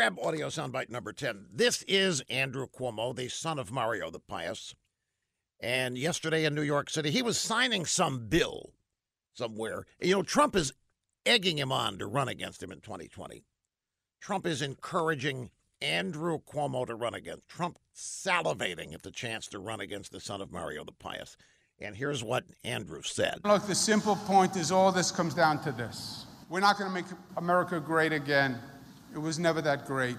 grab audio soundbite number 10. This is Andrew Cuomo, the son of Mario the Pious. And yesterday in New York City, he was signing some bill somewhere. You know, Trump is egging him on to run against him in 2020. Trump is encouraging Andrew Cuomo to run against. Trump salivating at the chance to run against the son of Mario the Pious. And here's what Andrew said. Look, the simple point is all this comes down to this. We're not going to make America great again. It was never that great.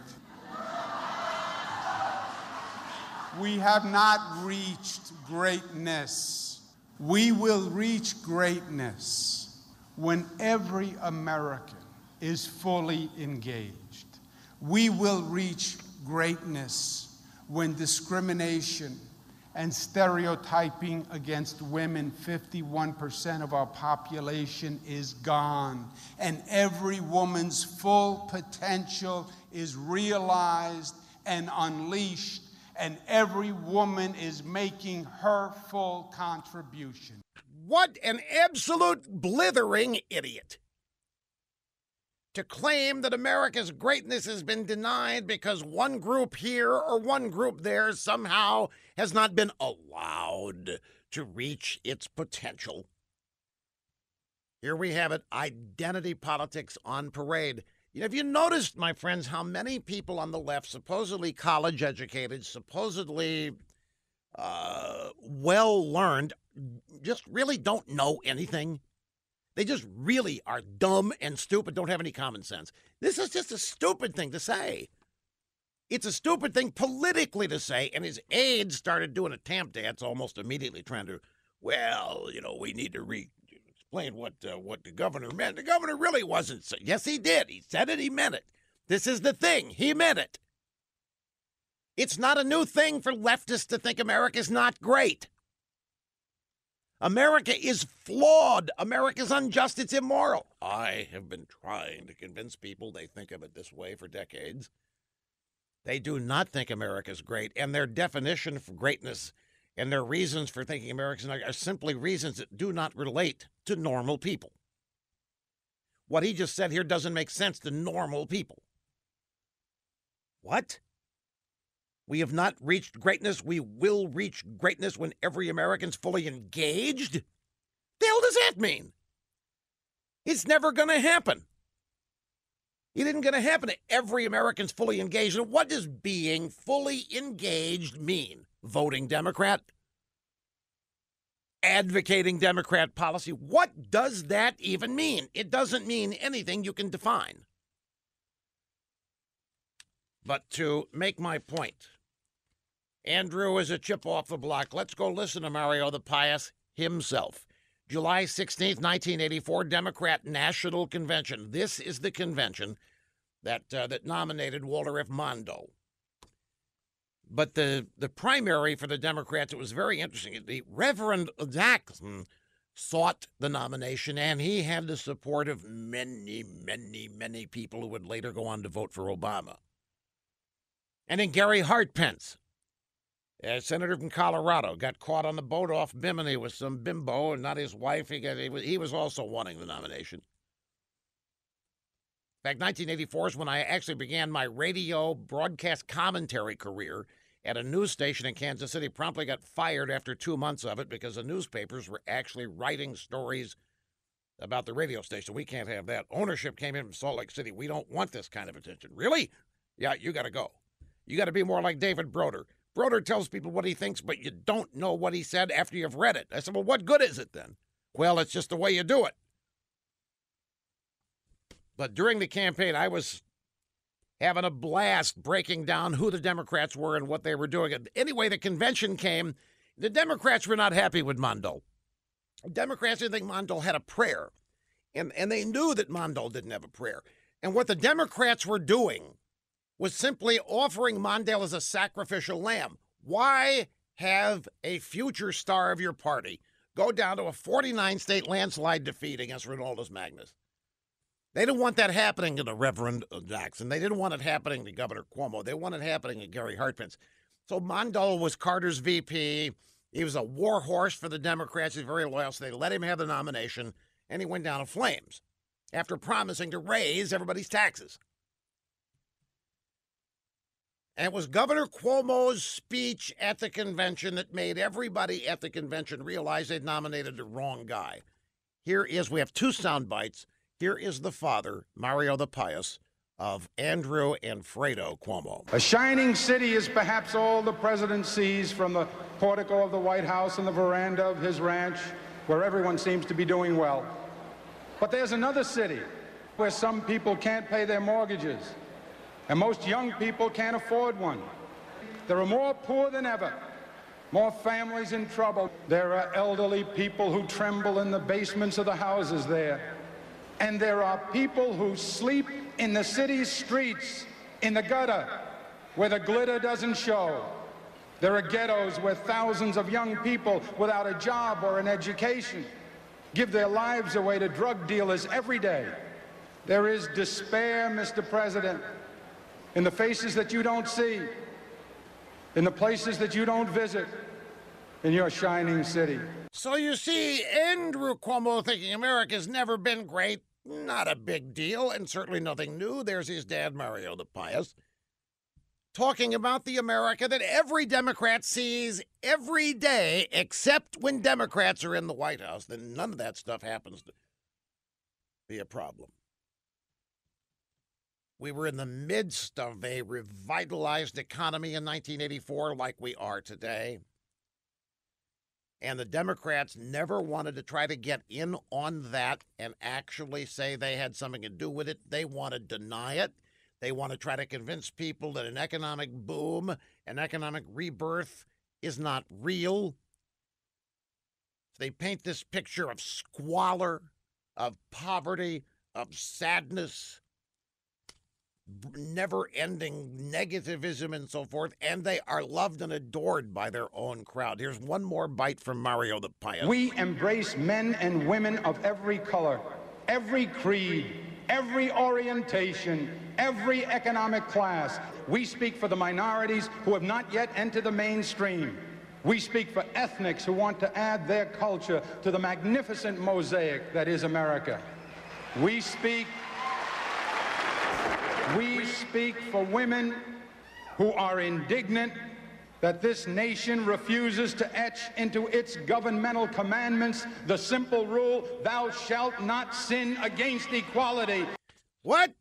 We have not reached greatness. We will reach greatness when every American is fully engaged. We will reach greatness when discrimination and stereotyping against women, 51% of our population is gone. And every woman's full potential is realized and unleashed, and every woman is making her full contribution. What an absolute blithering idiot to claim that America's greatness has been denied because one group here or one group there somehow has not been allowed to reach its potential. Here we have it identity politics on parade. You know, have you noticed, my friends, how many people on the left, supposedly college educated, supposedly uh, well learned, just really don't know anything? They just really are dumb and stupid, don't have any common sense. This is just a stupid thing to say. It's a stupid thing politically to say, and his aides started doing a tamp dance almost immediately, trying to, well, you know, we need to re- explain what uh, what the governor meant. The governor really wasn't. Yes, he did. He said it. He meant it. This is the thing. He meant it. It's not a new thing for leftists to think America's not great. America is flawed. America's unjust. It's immoral. I have been trying to convince people they think of it this way for decades. They do not think America's great, and their definition for greatness and their reasons for thinking America's not are simply reasons that do not relate to normal people. What he just said here doesn't make sense to normal people. What? We have not reached greatness. We will reach greatness when every American's fully engaged. The hell does that mean? It's never going to happen. It isn't going to happen. Every American's fully engaged. And what does being fully engaged mean? Voting Democrat? Advocating Democrat policy? What does that even mean? It doesn't mean anything you can define. But to make my point, Andrew is a chip off the block. Let's go listen to Mario the Pious himself. July 16th, 1984, Democrat National Convention. This is the convention that uh, that nominated Walter F. Mondale. But the, the primary for the Democrats, it was very interesting. The Reverend Jackson sought the nomination, and he had the support of many, many, many people who would later go on to vote for Obama. And then Gary Hartpence, a senator from Colorado got caught on the boat off Bimini with some bimbo and not his wife. He, got, he, was, also wanting the nomination. In fact, 1984 is when I actually began my radio broadcast commentary career at a news station in Kansas City. Promptly got fired after two months of it because the newspapers were actually writing stories about the radio station. We can't have that. Ownership came in from Salt Lake City. We don't want this kind of attention. Really? Yeah, you got to go. You got to be more like David Broder. Broder tells people what he thinks, but you don't know what he said after you've read it. I said, Well, what good is it then? Well, it's just the way you do it. But during the campaign, I was having a blast breaking down who the Democrats were and what they were doing. Anyway, the convention came. The Democrats were not happy with Mondale. Democrats didn't think Mondale had a prayer. And, and they knew that Mondale didn't have a prayer. And what the Democrats were doing was simply offering Mondale as a sacrificial lamb. Why have a future star of your party go down to a 49 state landslide defeat against Ronaldus Magnus? They didn't want that happening to the Reverend uh, Jackson. They didn't want it happening to Governor Cuomo. They wanted it happening to Gary Hartpence. So Mondale was Carter's VP. He was a war horse for the Democrats. He's very loyal, so they let him have the nomination, and he went down in flames after promising to raise everybody's taxes. And it was Governor Cuomo's speech at the convention that made everybody at the convention realize they'd nominated the wrong guy. Here is, we have two sound bites. Here is the father, Mario the Pious, of Andrew and Fredo Cuomo. A shining city is perhaps all the president sees from the portico of the White House and the veranda of his ranch, where everyone seems to be doing well. But there's another city where some people can't pay their mortgages, and most young people can't afford one. There are more poor than ever, more families in trouble. There are elderly people who tremble in the basements of the houses there. And there are people who sleep in the city's streets, in the gutter, where the glitter doesn't show. There are ghettos where thousands of young people without a job or an education give their lives away to drug dealers every day. There is despair, Mr. President, in the faces that you don't see, in the places that you don't visit, in your shining city. So you see, Andrew Cuomo thinking America's never been great, not a big deal, and certainly nothing new. There's his dad, Mario the Pious, talking about the America that every Democrat sees every day, except when Democrats are in the White House. Then none of that stuff happens to be a problem. We were in the midst of a revitalized economy in 1984, like we are today. And the Democrats never wanted to try to get in on that and actually say they had something to do with it. They want to deny it. They want to try to convince people that an economic boom, an economic rebirth is not real. They paint this picture of squalor, of poverty, of sadness, never ending negativism and so forth, and they are loved and adored by their own crowd. Here's one more bite from Mario the Pious. We embrace men and women of every color, every creed, every orientation, every economic class. We speak for the minorities who have not yet entered the mainstream. We speak for ethnics who want to add their culture to the magnificent mosaic that is America. We speak we speak for women who are indignant that this nation refuses to etch into its governmental commandments the simple rule, thou shalt not sin against equality. What?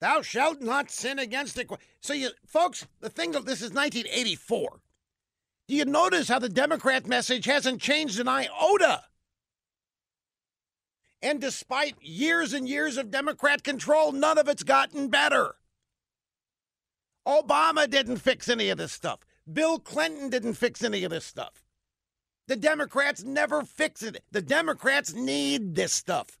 Thou shalt not sin against equality. So, you folks, the thing of this is 1984. Do you notice how the Democrat message hasn't changed an iota? And despite years and years of Democrat control, none of it's gotten better. Obama didn't fix any of this stuff. Bill Clinton didn't fix any of this stuff. The Democrats never fix it. The Democrats need this stuff.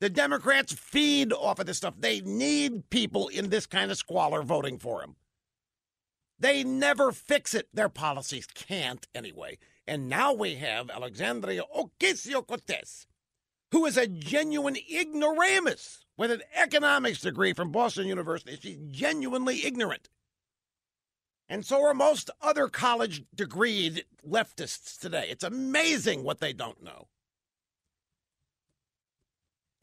The Democrats feed off of this stuff. They need people in this kind of squalor voting for them. They never fix it. Their policies can't, anyway. And now we have Alexandria Ocasio Cortez who is a genuine ignoramus with an economics degree from Boston University. She's genuinely ignorant. And so are most other college degreed leftists today. It's amazing what they don't know.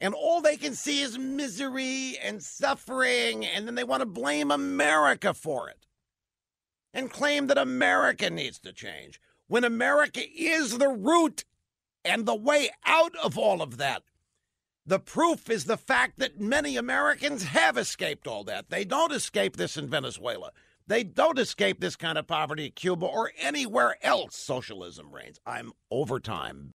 And all they can see is misery and suffering, and then they want to blame America for it and claim that America needs to change when America is the root and the way out of all of that. The proof is the fact that many Americans have escaped all that. They don't escape this in Venezuela. They don't escape this kind of poverty in Cuba or anywhere else socialism reigns. I'm over time.